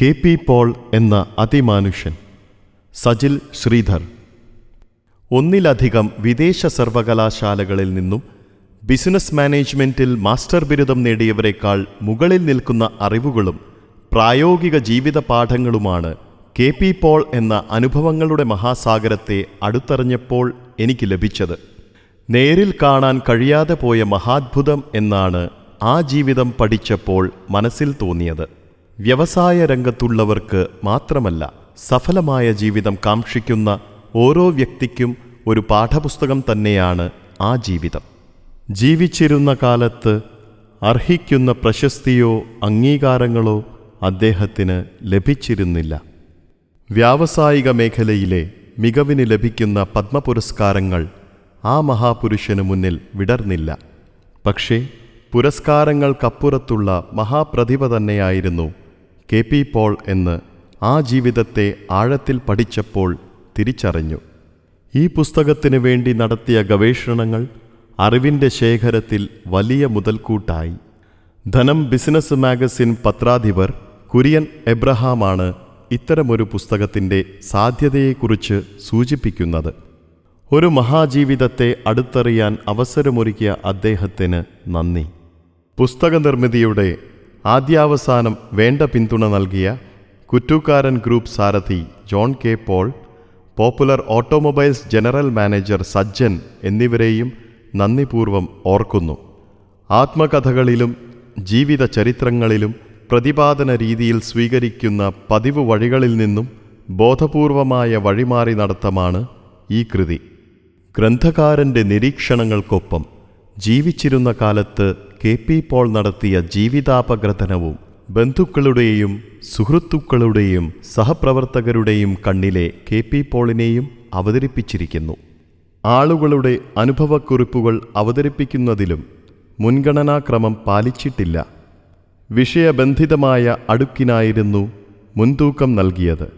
K P Paul എന്ന അതിമാനുഷ്യൻ സജിൽ ശ്രീധർ. ഒന്നിലധികം വിദേശ സർവകലാശാലകളിൽ നിന്നും ബിസിനസ് മാനേജ്മെന്റിൽ മാസ്റ്റർ ബിരുദം നേടിയവരെക്കാൾ മുകളിൽ നിൽക്കുന്ന അറിവുകളും പ്രായോഗിക ജീവിത പാഠങ്ങളുമാണ് കെ പി പോൾ എന്ന അനുഭവങ്ങളുടെ മഹാസാഗരത്തെ അടുത്തറിഞ്ഞപ്പോൾ എനിക്ക് ലഭിച്ചത്. നേരിൽ കാണാൻ കഴിയാതെ പോയ മഹാത്ഭുതം എന്നാണ് ആ ജീവിതം പഠിച്ചപ്പോൾ മനസ്സിൽ തോന്നിയത്. വ്യവസായ രംഗത്തുള്ളവർക്ക് മാത്രമല്ല സഫലമായ ജീവിതം കാക്ഷിക്കുന്ന ഓരോ വ്യക്തിക്കും ഒരു പാഠപുസ്തകം തന്നെയാണ് ആ ജീവിതം. ജീവിച്ചിരുന്ന കാലത്ത് അർഹിക്കുന്ന പ്രശസ്തിയോ അംഗീകാരങ്ങളോ അദ്ദേഹത്തിന് ലഭിച്ചിരുന്നില്ല. വ്യാവസായിക മേഖലയിലെ മികവിന് ലഭിക്കുന്ന പത്മപുരസ്കാരങ്ങൾ ആ മഹാപുരുഷന് മുന്നിൽ വിടർന്നില്ല. പക്ഷേ പുരസ്കാരങ്ങൾക്കപ്പുറത്തുള്ള മഹാപ്രതിഭ തന്നെയായിരുന്നു കെ. പി. പോൾ എന്ന് ആ ജീവിതത്തെ ആഴത്തിൽ പഠിച്ചപ്പോൾ തിരിച്ചറിഞ്ഞു. ഈ പുസ്തകത്തിന് വേണ്ടി നടത്തിയ ഗവേഷണങ്ങൾ അറിവിന്റെ ശേഖരത്തിൽ വലിയ മുതൽക്കൂട്ടായി. ധനം ബിസിനസ് മാഗസിൻ പത്രാധിപർ കുര്യൻ എബ്രഹാമാണ് ഇത്തരമൊരു പുസ്തകത്തിന്റെ സാധ്യതയെക്കുറിച്ച് സൂചിപ്പിക്കുന്നത്. ഒരു മഹാജീവിതത്തെ അടുത്തറിയാൻ അവസരമൊരുക്കിയ അദ്ദേഹത്തിന് നന്ദി. പുസ്തക നിർമ്മിതിയുടെ ആദ്യാവസാനം വേണ്ട പിന്തുണ നൽകിയ കുറ്റൂക്കാരൻ ഗ്രൂപ്പ് സാരഥി John K Paul popular automobiles general manager Sajjan എന്നിവരെയും നന്ദിപൂർവം ഓർക്കുന്നു. ആത്മകഥകളിലും ജീവിത ചരിത്രങ്ങളിലും പ്രതിപാദന രീതിയിൽ സ്വീകരിക്കുന്ന പതിവ് വഴികളിൽ നിന്നും ബോധപൂർവമായ വഴിമാറി നടത്തമാണ് ഈ കൃതി. ഗ്രന്ഥകാരന്റെ നിരീക്ഷണങ്ങൾക്കൊപ്പം ജീവിച്ചിരുന്ന കാലത്ത് കെ പി പോൾ നടത്തിയ ജീവിതാപഗ്രഥനവും ബന്ധുക്കളുടെയും സുഹൃത്തുക്കളുടെയും സഹപ്രവർത്തകരുടെയും കണ്ണിലെ കെ പി പോളിനെയും അവതരിപ്പിച്ചിരിക്കുന്നു. ആളുകളുടെ അനുഭവക്കുറിപ്പുകൾ അവതരിപ്പിക്കുന്നതിലും മുൻഗണനാക്രമം പാലിച്ചിട്ടില്ല. വിഷയബന്ധിതമായ അടുക്കിനായിരുന്നു മുൻതൂക്കം നൽകിയത്.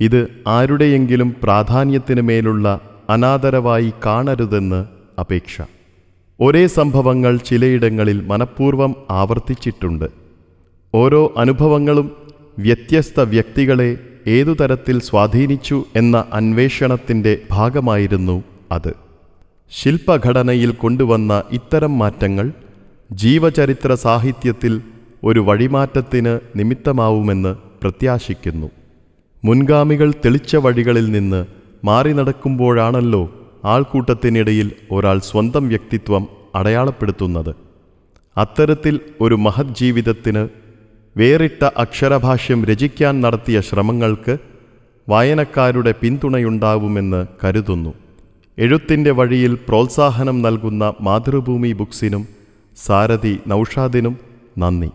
ഇത് ആരുടെയെങ്കിലും പ്രാധാന്യത്തിനു മേലുള്ള അനാദരവായി കാണരുതെന്ന് അപേക്ഷ. ഒരേ സംഭവങ്ങൾ ചിലയിടങ്ങളിൽ മനഃപൂർവം ആവർത്തിച്ചിട്ടുണ്ട്. ഓരോ അനുഭവങ്ങളും വ്യത്യസ്ത വ്യക്തികളെ ഏതു തരത്തിൽ സ്വാധീനിച്ചു എന്ന അന്വേഷണത്തിന്റെ ഭാഗമായിരുന്നു അത്. ശില്പഘടനയിൽ കൊണ്ടുവന്ന ഇത്തരം മാറ്റങ്ങൾ ജീവചരിത്ര സാഹിത്യത്തിൽ ഒരു വഴിമാറ്റത്തിന് നിമിത്തമാവുമെന്ന് പ്രത്യാശിക്കുന്നു. മുൻഗാമികൾ തെളിച്ച വഴികളിൽ നിന്ന് മാറി നടക്കുമ്പോഴാണല്ലോ ആൾക്കൂട്ടത്തിനിടയിൽ ഒരാൾ സ്വന്തം വ്യക്തിത്വം അടയാളപ്പെടുത്തുന്നത്. അത്തരത്തിൽ ഒരു മഹത് ജീവിതത്തിന് വേറിട്ട അക്ഷരഭാഷ്യം രചിക്കാൻ നടത്തിയ ശ്രമങ്ങൾക്ക് വായനക്കാരുടെ പിന്തുണയുണ്ടാവുമെന്ന് കരുതുന്നു. എഴുത്തിന്റെ വഴിയിൽ പ്രോത്സാഹനം നൽകുന്ന മാതൃഭൂമി ബുക്സിനും സാരഥി നൌഷാദിനും നന്ദി.